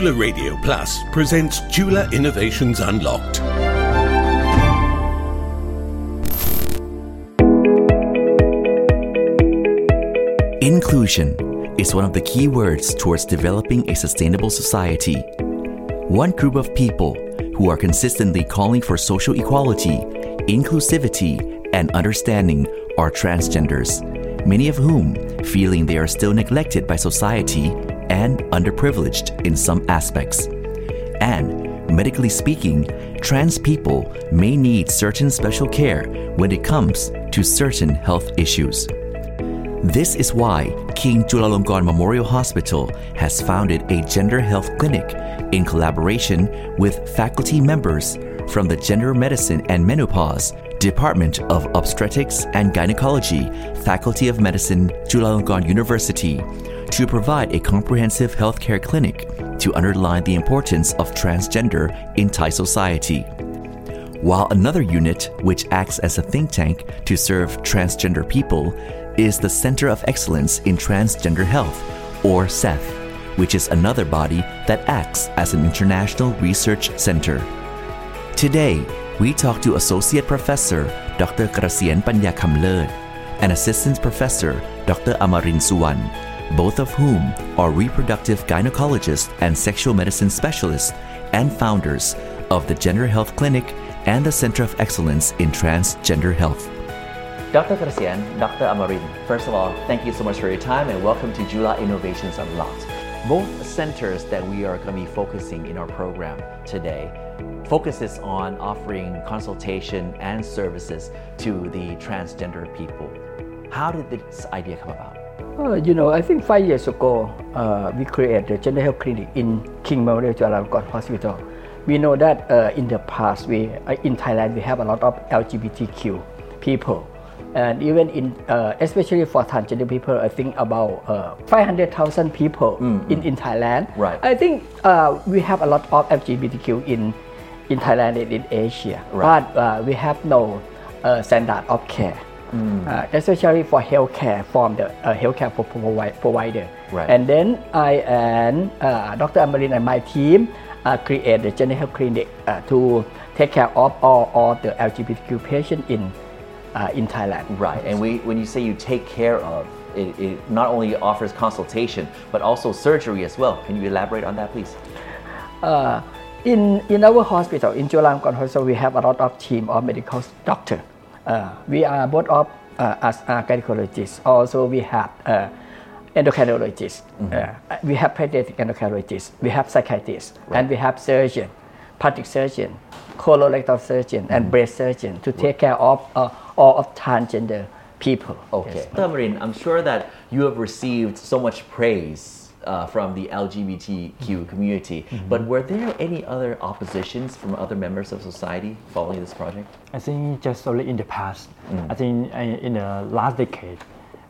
Chula Radio Plus presents Chula Innovations Unlocked. Inclusion is one of the key words towards developing a sustainable society. One group of people who are consistently calling for social equality, inclusivity, and understanding are transgenders, many of whom feeling they are still neglected by society and underprivileged in some aspects. And medically speaking, trans people may need certain special care when it comes to certain health issues. This is why King Chulalongkorn Memorial Hospital has founded a gender health clinic in collaboration with faculty members from the Gender Medicine and Menopause Department of Obstetrics and Gynecology, Faculty of Medicine, Chulalongkorn University, to provide a comprehensive healthcare clinic to underline the importance of transgender in Thai society. While another unit, which acts as a think tank to serve transgender people, is the Center of Excellence in Transgender Health, or CETH, which is another body that acts as an international research center. Today, we talk to Associate Professor Dr. Krasien Panyakamlerd and Assistant Professor Dr. Amarin Suwan, both of whom are reproductive gynecologists and sexual medicine specialists and founders of the Gender Health Clinic and the Center of Excellence in Transgender Health. Dr. Krasien, Dr. Amarin, first of all, thank you so much for your time and welcome to Chula Innovations Unlocked. Both centers that we are going to be focusing in our program today focuses on offering consultation and services to the transgender people. How did this idea come about? Uh, you know, I think five years ago, uh, we created the gender health clinic in King Memorial Chulalongkorn Hospital. We know that uh, in the past, we uh, in Thailand we have a lot of LGBTQ people, and even in uh, especially for transgender people, I think about uh, 500,000 people in, in Thailand. Right. I think we have a lot of LGBTQ in in Thailand and in Asia, Right. but we have no standard of care. Uh, especially for healthcare from the uh, healthcare pro- provi- provider. Right. And then I and uh, Dr. Amarin and my team uh, create the Gender Health Clinic uh, to take care of all, all the LGBTQ patients in uh, in Thailand. Right, and we, when you say you take care of, it, it not only offers consultation, but also surgery as well. Can you elaborate on that, please? Uh, in in our hospital in Chulalongkorn Hospital, we have a lot of team of medical doctor. Uh, we are both of uh, as uh, gynecologists. Also, we have uh, endocrinologists. Uh, we have pediatric endocrinologists. We have psychiatrists, and we have surgeon, plastic surgeon, colorectal surgeon, and breast surgeon to take care of uh, all of transgender people. Okay. Yes. Dr. Marin, I'm sure that you have received so much praise uh, from the LGBTQ community, but were there any other oppositions from other members of society following this project? I think just only in the past. I think uh, in the last decade,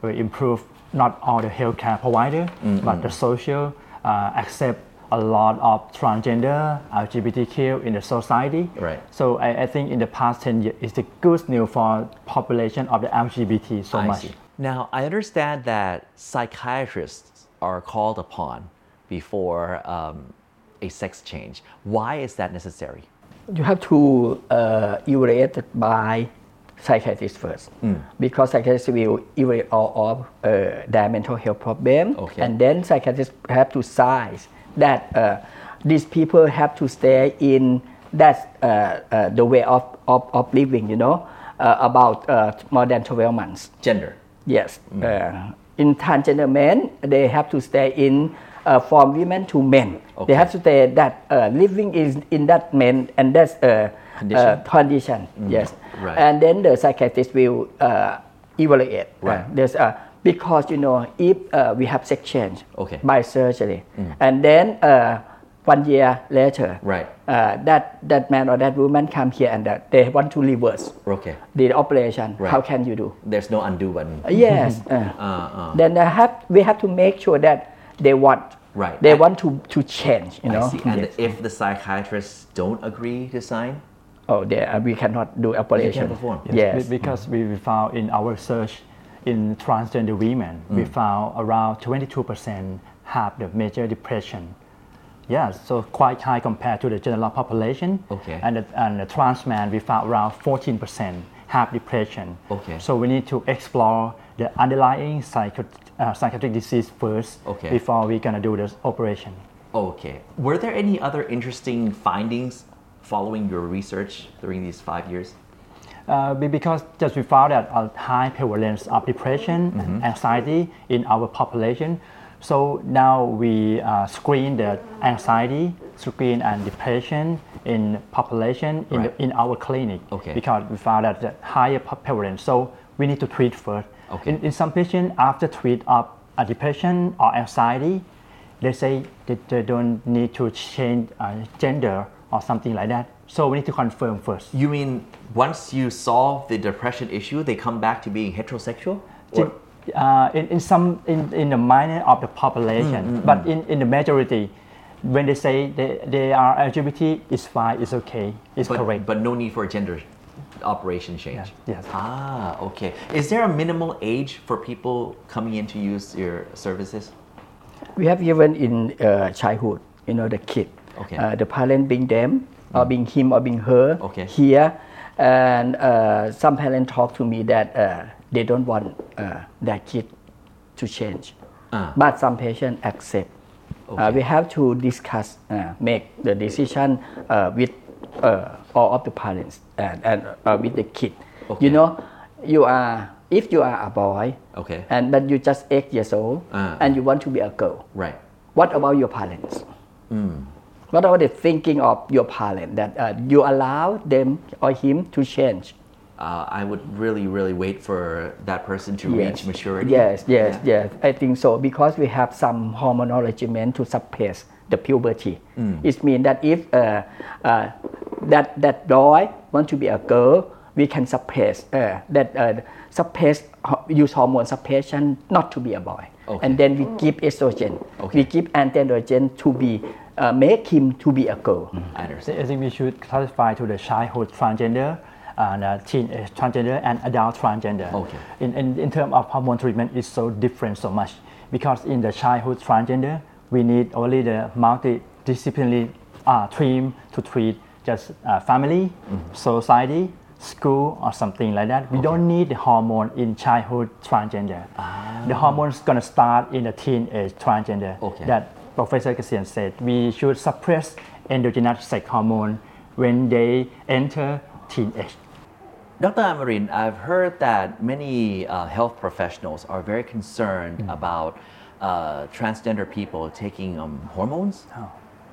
we improved not all the healthcare provider, but the social uh, accept a lot of transgender, LGBTQ in the society. Right. So I, I think in the past 10 years, it's a good news for population of the LGBT so I much. see. Now, I understand that psychiatrists are called upon before um, a sex change. Why is that necessary? you have to uh, evaluate it by psychiatrist first because psychiatrists will evaluate all of uh, their mental health problem Okay. and then psychiatrists have to size that uh, these people have to stay in that uh, uh, the way of, of, of living you know uh, about uh, more than 12 months Gender. Yes. Uh, in transgender men, they have to stay in uh, from women to men. Okay. They have to stay that uh, living is in that men and that's uh, Condition. Uh, condition. Yes. Right. And then the psychiatrist will uh, evaluate. Uh, Right. there's uh, because you know if uh, we have sex change Okay. by surgery, and then uh, one year later, Right. uh, that that man or that woman come here and that they want to reverse Okay. the operation. Right. How can you do? There's no undo button. Yes. uh, Uh, uh. then I have, we have to make sure that they want. Right. They I- want to, to change, you know. See. And Yes. if the psychiatrists don't agree to sign, oh, they, uh, we cannot do operation. perform. Yes. Be- Because we we found in our research in transgender women, we found around 22% have the major depression. Yes, so quite high compared to the general population. Okay. And the, and the trans men, we found around 14% have depression. Okay. So we need to explore the underlying psycho, uh, psychiatric disease first Okay. before we're gonna do this operation. Okay. Were there any other interesting findings following your research during these five years? Uh, because just we found that a high prevalence of depression and anxiety in our population. So now we uh, screen the anxiety, screen and depression in population in, Right. the, in our clinic. Okay. Because we found that the higher prevalence. So we need to treat first. Okay. In, in some patients, after treat of a depression or anxiety, they say that they don't need to change uh, gender or something like that. So we need to confirm first. You mean once you solve the depression issue, they come back to being heterosexual? Or- uh, in, in some in, in the minor of the population, but in, in the majority, when they say they, they are LGBT, it's fine, it's okay, it's but, correct. but no need for a gender operation change. yes. Ah, okay. Is there a minimal age for people coming in to use your services? We have even in uh, childhood, you know, the kid, Okay. uh, the parent being them or being him or being her Okay. here, and uh, some parents talk to me that uh, they don't want uh, their kid to change, Ah. but some patients accept. Uh, Okay. we have to discuss, uh, make the decision uh, with uh, all of the parents and, and uh, with the kid. Okay. You know, you are if you are a boy, Okay. and but you just eight years old, Ah. and you want to be a girl. Right. What about your parents? What about the thinking of your parent that uh, you allow them or him to change? Uh, I would really, really wait for that person to reach maturity. Yes, yes, yes. I think so because we have some hormonal regimen to suppress the puberty. It means that if uh, uh, that that boy want to be a girl, we can suppress uh, that uh, suppress ho- use hormone suppression not to be a boy, Okay. and then we give estrogen. Okay. We give androgen to be uh, make him to be a girl. I So understand. I think we should classify to the childhood transgender and uh, teenage transgender and adult transgender. Okay. In, in, in terms of hormone treatment, it's so different so much because in the childhood transgender, we need only the multidisciplinary uh, team to treat just uh, family, society, school, or something like that. We don't need the hormone in childhood transgender. The hormone's gonna start in the teenage transgender. Okay. That Professor Kasian said we should suppress endogenous sex hormone when they enter teenage. Dr. Amarin, I've heard that many uh, health professionals are very concerned about uh, transgender people taking um, hormones.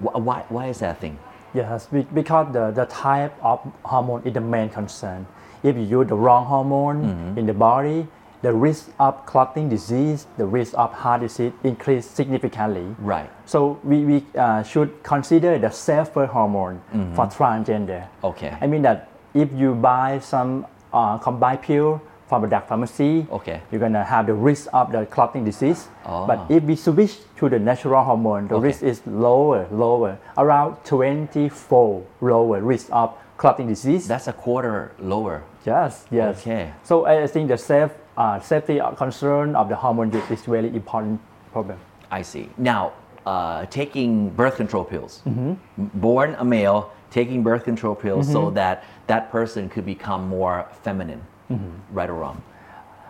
Wh- Why, why is that a thing? Yes, because the, the type of hormone is the main concern. If you use the wrong hormone in the body, the risk of clotting disease, the risk of heart disease increase significantly. Right. So we, we uh, should consider the safer hormone for transgender. Okay. I mean that if you buy some uh, combined pill from a dark pharmacy, Okay. you're gonna have the risk of the clotting disease. Oh. But if we switch to the natural hormone, the Okay. risk is lower, lower, around 24 lower risk of clotting disease. That's a quarter lower. yes, yes. Okay. So I think the safe, uh, safety concern of the hormone use is really important problem. I see. Now, uh, taking birth control pills, M- born a male, taking birth control pills so mm-hmm. that that person could become more feminine, mm-hmm. right or wrong?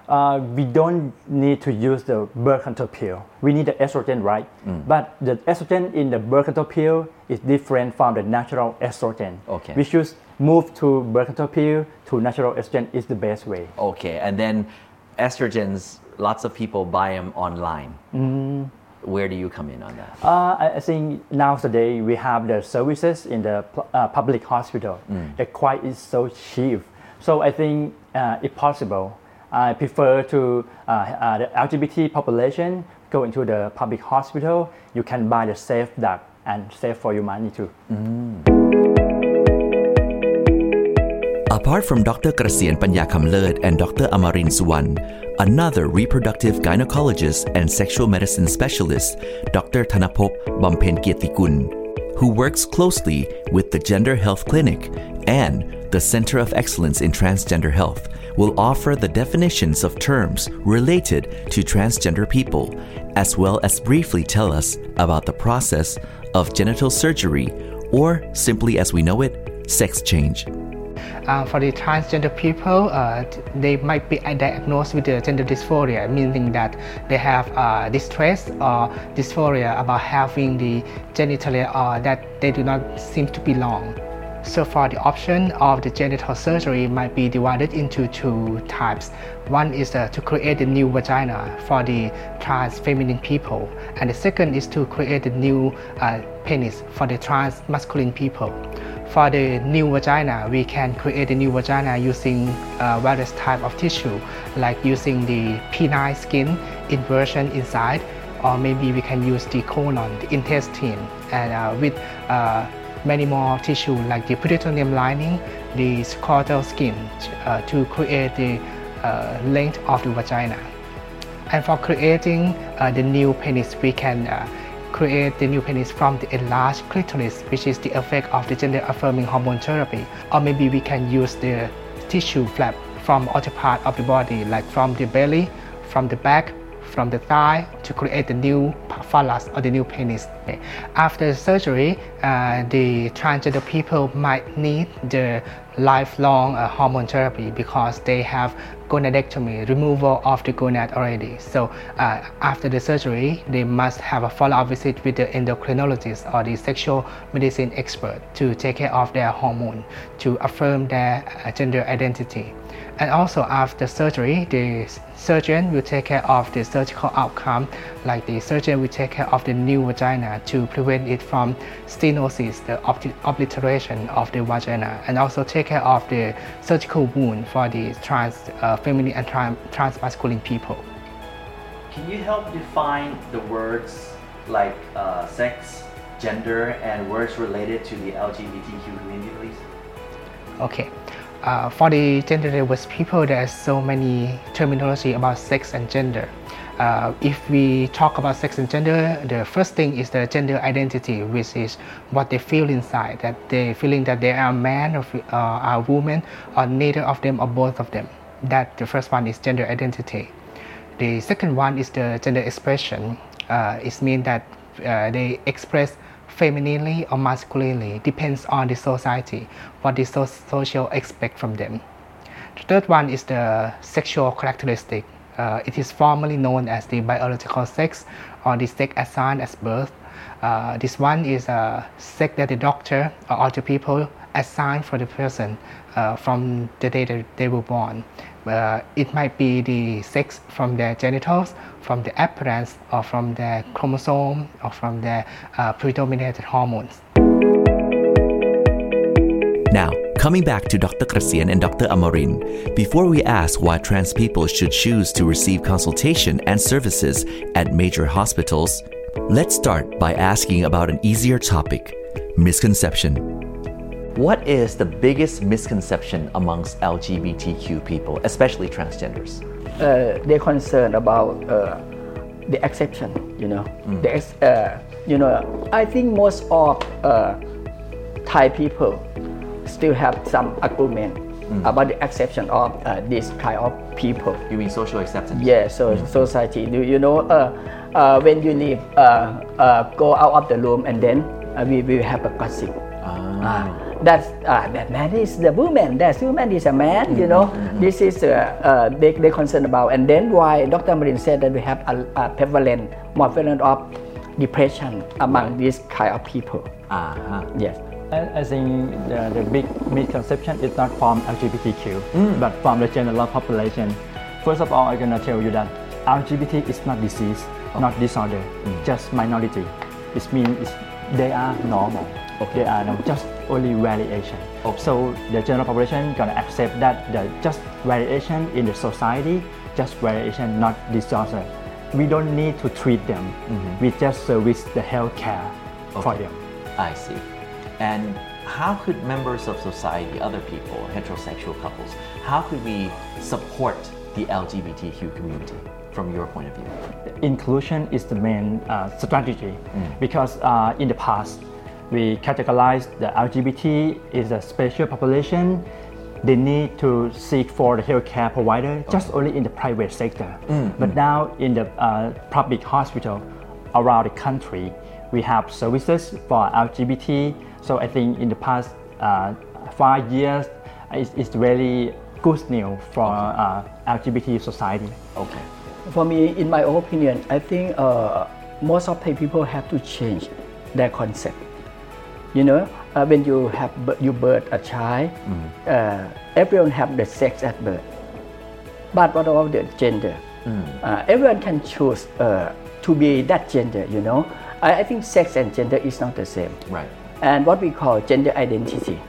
uh, we don't need to use the birth control pill. We need the estrogen, right? Mm. But the estrogen in the birth control pill is different from the natural estrogen. Okay. We should move to birth control pill to natural estrogen is the best way. Okay, and then estrogens, lots of people buy them online. Mm. Where do you come in on that? Uh, I, I think nowadays we have the services in the uh, public hospital. The quite is so cheap. So I think uh, if possible, I prefer to uh, uh, the LGBT population go into the public hospital. You can buy the safe drug and save for your money too. Apart from Dr. Krasian Panyakamlerd and Dr. Amarin Suwan, another reproductive gynecologist and sexual medicine specialist, Dr. Thanapop Bampen Kirtikun, who works closely with the Gender Health Clinic and the Center of Excellence in Transgender Health, will offer the definitions of terms related to transgender people, as well as briefly tell us about the process of genital surgery, or simply as we know it, sex change. Uh, for the transgender people, uh, they might be diagnosed with the gender dysphoria, meaning that they have uh, distress or dysphoria about having the genitalia or that they do not seem to belong. So far, the option of the genital surgery might be divided into two types. One is uh, to create a new vagina for the trans feminine people, and the second is to create a new uh, penis for the trans masculine people. For the new vagina, we can create a new vagina using uh, various type of tissue, like using the penile skin inversion inside, or maybe we can use the colon, the intestine, and uh, with uh, many more tissue like the peritoneum lining, the scrotal skin uh, to create the uh, length of the vagina. And for creating uh, the new penis, we can create the new penis from the enlarged clitoris, which is the effect of the gender affirming hormone therapy. Or maybe we can use the tissue flap from other part of the body, like from the belly, from the back, from the thigh to create the new phallus or the new penis. After surgery, uh, the transgender people might need the lifelong uh, hormone therapy because they have gonadectomy, removal of the gonad already. So uh, after the surgery, they must have a follow-up visit with the endocrinologist or the sexual medicine expert to take care of their hormone to affirm their uh, gender identity. And also after surgery, the surgeon will take care of the surgical outcome, like the surgeon will take care of the new vagina to prevent it from stenosis, the obliteration of the vagina, and also take care of the surgical wound for the trans uh, feminine and trans masculine people. Can you help define the words like uh, sex, gender, and words related to the LGBTQ community, please? Okay. Uh, for the gender diverse people, there's so many terminology about sex and gender. Uh, if we talk about sex and gender, the first thing is the gender identity, which is what they feel inside, that they feeling that they are a man or uh, a woman, or neither of them or both of them. That the first one is gender identity. The second one is the gender expression. Uh, it means that uh, they express femininely or masculinely depends on the society, what the so- social expect from them. The third one is the sexual characteristic. Uh, it is formally known as the biological sex or the sex assigned at birth. Uh, this one is a sex that the doctor or other people assign for the person uh, from the day that they were born. Uh, it might be the sex from their genitals, from the appearance, or from their chromosome, or from their uh, predominated hormones. Now, coming back to Dr. Krasian and Dr. Amarin, before we ask why trans people should choose to receive consultation and services at major hospitals, let's start by asking about an easier topic misconception. What is the biggest misconception amongst LGBTQ people, especially transgenders? Uh, they're concerned about uh, the exception, you know. Mm. The ex- uh, you know, I think most of uh, Thai people still have some argument mm. about the exception of uh, this kind of people. You mean social acceptance? Yeah, so mm. society. Do you know uh, when you leave, go out of the room and then we will have a gossip. Ah that uh, that man is the woman, that woman is a man. Mm-hmm. You know, mm-hmm. this is uh, uh, they they concerned about, and then why Dr. Marin said that we have a, a prevalent, more prevalent of depression among right. these kind of people. Uh-huh. Yes. I think the, the, big misconception is not from LGBTQ, mm. but from the general population. First of all, I'm gonna tell you that LGBT is not disease, oh. not disorder, mm. just minority. It means they are normal. Okay. They are just only variation. Okay. So the general population gonna accept that the just variation in the society, just variation, not disorder. We don't need to treat them. Mm-hmm. We just service the healthcare okay. for them. I see. And how could members of society, other people, heterosexual couples, how could we support the LGBTQ community from your point of view? Inclusion is the main uh, strategy mm. because uh, in the past, we categorize the LGBT is a special population they need to seek for the healthcare provider just only in the private sector. But now in the uh, public hospital around the country, we have services for LGBT. So I think in the past uh, five years, it's, it's really good news for uh, LGBT society. Okay. For me, in my opinion, I think uh, most of the people have to change their concept. You know, uh, when you have you birth a child, uh, everyone have the sex at birth. But what about the gender? Uh, everyone can choose uh, to be that gender. You know, I, I think sex and gender is not the same. Right. and what we call gender identity.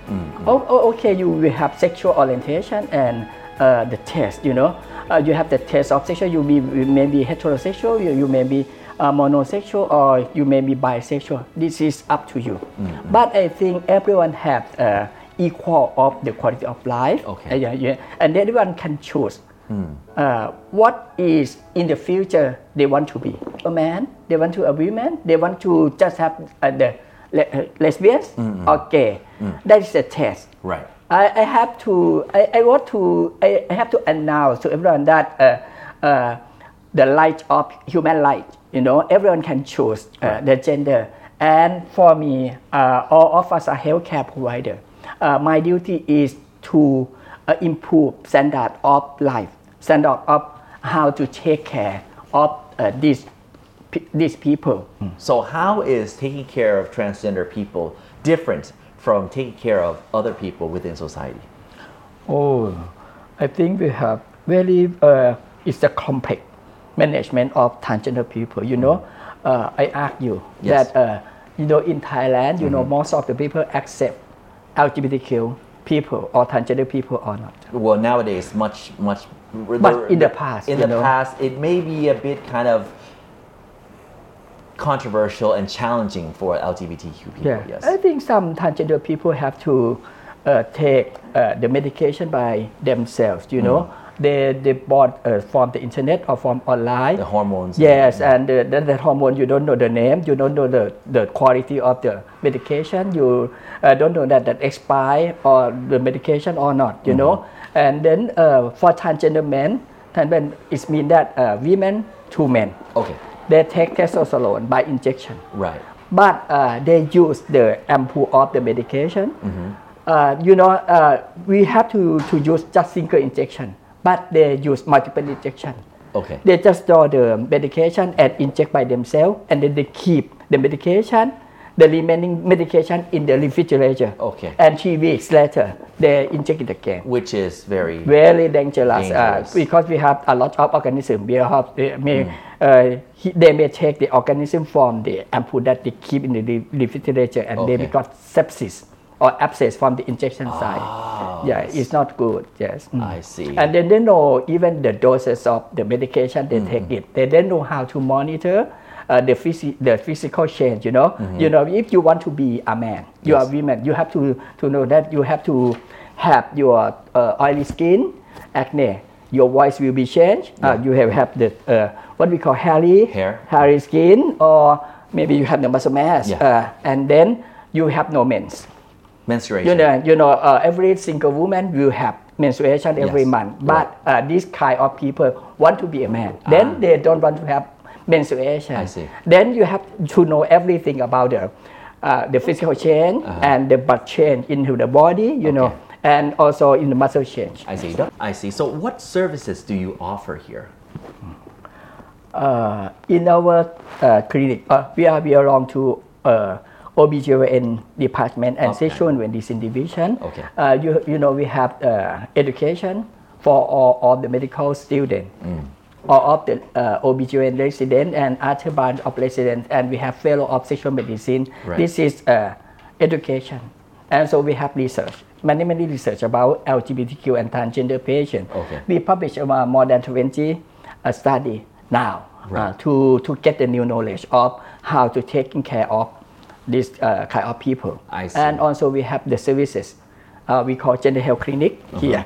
Oh, oh, okay, you will have sexual orientation and uh, the test, you know. Uh, you have the test of sexual, you, be, you may be heterosexual, you, you may be uh, monosexual, or you may be bisexual. This is up to you. But I think everyone have uh, equal of the quality of life. Okay. Uh, yeah, yeah. And everyone can choose uh, what is in the future they want to be a man they want to a woman they want to just have uh, the le- uh, lesbians or gay that is a test Right. I, I have to I, I want to I, I have to announce to everyone that uh, uh, the light of human light you know everyone can choose uh, the gender. And for me uh, all of us are healthcare provider. Uh, my duty is to uh, improve standard of life standard of how to take care of uh, these pe- these people. So how is taking care of transgender people different from taking care of other people within society? Oh, I think we have very, uh, it's a complex management of transgender people. You know, uh, I argue Yes. that, uh, you know, in Thailand, you know, most of the people accept LGBTQ people or transgender people or not. Well, nowadays, much, much. But in the past, in the know. past, it may be a bit kind of controversial and challenging for LGBTQ people. Yeah, Yes. I think some transgender people have to uh, take uh, the medication by themselves. You know, Mm. They they bought uh, from the internet or from online. the hormones. Yes, and the, that, that hormone you don't know the name, you don't know the, the quality of the medication, you uh, don't know that that expire or the medication or not, you know. And then uh, for transgender men, transgender it means that uh, women to men, Okay. they take testosterone by injection Right. but uh, they use the ampoule of the medication. Mm-hmm. Uh, you know, uh, we have to, to use just single injection, but they use multiple injection. Okay. They just store the medication and inject by themselves, and then they keep the medication, the remaining medication in the refrigerator. Okay. And three weeks later, they inject it again Which is very. very dangerous, Dangerous. Uh, because we have a lot of organism. We have they may, Mm. uh, they may take the organism from the ampoule that they keep in the refrigerator and Okay. they got sepsis or abscess from the injection site. Yeah, it's not good. Yes. Mm. I see. And then they know even the doses of the medication they Mm-hmm. take it. They don't know how to monitor. Uh, the, physi- the physical change, you know, Mm-hmm. you know, if you want to be a man, you are women, you have to to know that you have to have your uh, oily skin, acne. Your voice will be changed. Uh, you have have the uh, what we call hairy Hair. hairy skin, or maybe you have the muscle mass, Yeah. uh, and then you have no mens. Menstruation. You know, you know, uh, every single woman will have menstruation every Yes. month, but uh, this kind of people want to be a man. Then they don't want to have menstruation. I see. Then you have to know everything about the uh, the physical change and the blood change into the body. You know, and also in the muscle change. I see. I see. So, what services do you offer here? uh, in our uh, clinic, uh, we are belong to uh, OBGYN department and Okay. sexual and medicine division. Okay. Uh, you, you know we have uh, education for all, all the medical students. Mm. All of the uh, OBGYN resident and other branch of residents, and we have fellow of sexual medicine. Right. This is uh, education, and so we have research, many many research about LGBTQ and transgender patients. Okay. We publish uh, more than 20 uh, study now uh, Right. to, to get the new knowledge of how to taking care of this uh, kind of people. I see. And also we have the services uh, we call gender health clinic Uh-huh. here.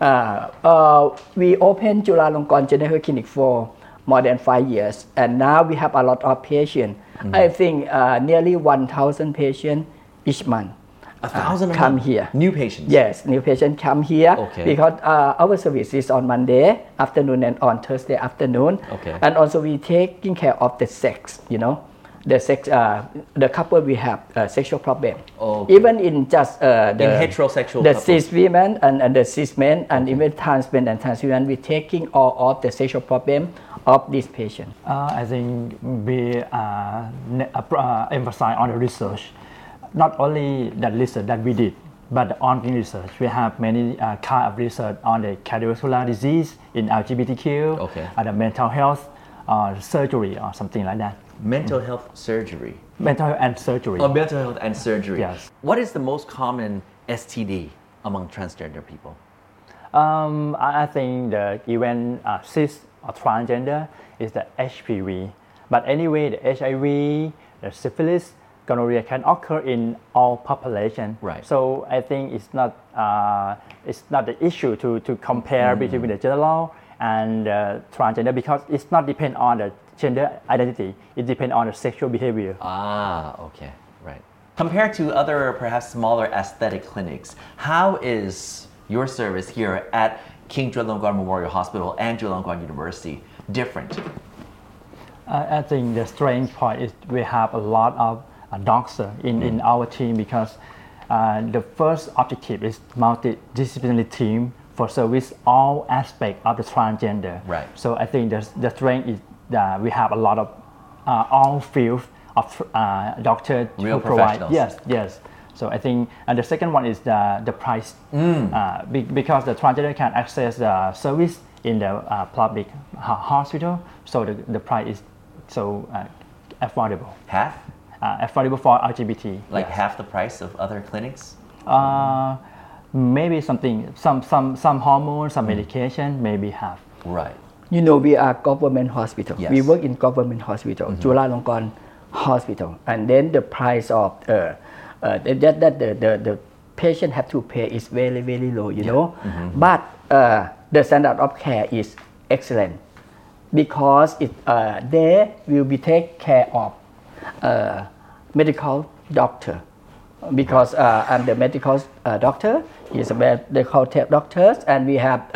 Uh, uh, we opened Chulalongkorn Gender Health Clinic for more than five years, and now we have a lot of patients. Mm-hmm. I think uh, nearly 1,000 patients each month. A thousand come here. New patients? Yes, new patients come here Okay. because uh, our service is on Monday afternoon and on Thursday afternoon. Okay. And also we taking care of the sex, you know, the sex, uh, the couple we have uh, sexual problem. Okay. Even in just uh, the In heterosexual the couples. cis women and, and the cis men and even trans men and trans women, we taking all of the sexual problem of this patient. Uh, I think we uh, ne- uh, pr- uh, emphasize on the research, not only the research that we did, but the ongoing research. We have many uh, kind of research on the cardiovascular disease in LGBTQ, Okay. and the mental health, uh, surgery or something like that. Mental health surgery. Mental health and surgery. Oh, mental health and surgery. Yes. What is the most common STD among transgender people? Um, I think the even uh, cis or transgender is the HPV. But anyway, the HIV, the syphilis, gonorrhea can occur in all population. Right. So I think it's not uh, it's not the issue to, to compare between the general and uh, transgender because it's not depend on the gender identity. It depends on the sexual behavior. Ah, okay, right. Compared to other perhaps smaller aesthetic clinics, how is your service here at King Chulalongkorn Memorial Hospital and Chulalongkorn University different? I I think the strange point is we have a lot of uh, doctors in, in our team because uh, the first objective is multidisciplinary team for service all aspects of the transgender. Right. So I think the, the strength is we have a lot of uh, all fields of uh, doctor Real who provide. Yes, yes. So I think, and the second one is the, the price, uh, be, because the transgender can access the service in the uh, public ho- hospital, so the, the price is so uh, affordable, Half? uh, affordable for LGBT. Like yes. half the price of other clinics? Uh, maybe something, some some some hormones, some medication, maybe half. Right. You know, we are government hospital. Yes. We work in government hospital, Chulalongkorn Hospital, and then the price of uh, uh, that, that the, the, the patient have to pay is very very low. You know, but uh, the standard of care is excellent because it uh, they will be take care of uh, medical doctor because uh, I'm the medical uh, doctor. He's a medical doctor, and we have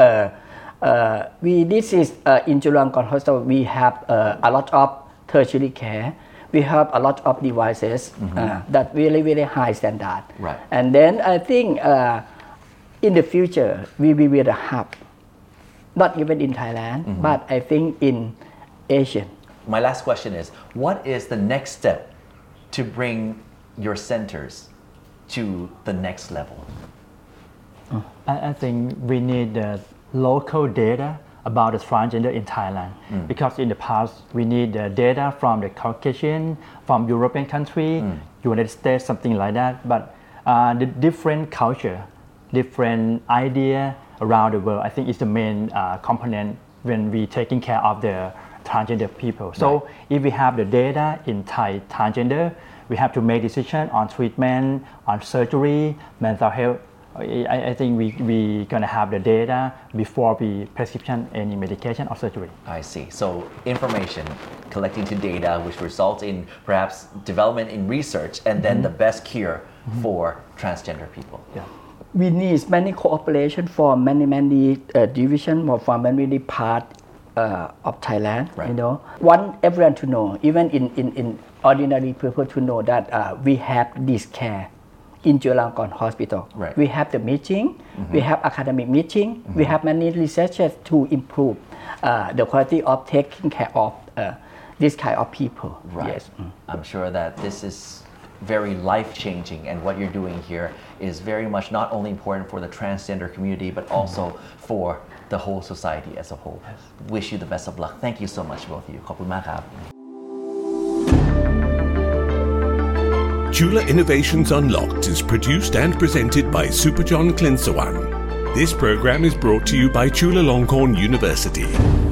uh, uh, we this is uh, in Chulalongkorn Hospital. We have uh, a lot of tertiary care. We have a lot of devices uh, that really really high standard. Right. And then I think uh, in the future we will be the hub, not even in Thailand, but I think in Asia. My last question is what is the next step to bring your centers to the next level? I, I think we need the local data about the transgender in Thailand because in the past we need the data from the Caucasian, from European country, United States, something like that. But uh, the different culture, different idea around the world, I think is the main uh, component when we taking care of the transgender people. So if we have the data in Thai transgender, we have to make decision on treatment, on surgery, mental health. I, I think we we gonna have the data before we prescription any medication or surgery. I see. So information collecting to data, which results in perhaps development in research, and then the best cure for transgender people. Yeah. we need many cooperation for many many uh, division or for many many part uh, of Thailand. Right. You know, want everyone to know, even in in, in ordinary people to know that uh, we have this care in Chulalongkorn Hospital. Right. We have the meeting, we have academic meeting, we have many researchers to improve uh, the quality of taking care of uh, this kind of people. Right. Yes. Mm. I'm sure that this is very life changing, and what you're doing here is very much not only important for the transgender community, but also for the whole society as a whole. Wish you the best of luck. Thank you so much, both of you. ขอบคุณมากครับ Chula Innovations Unlocked is produced and presented by Super John Klinsawan. This program is brought to you by Chulalongkorn University.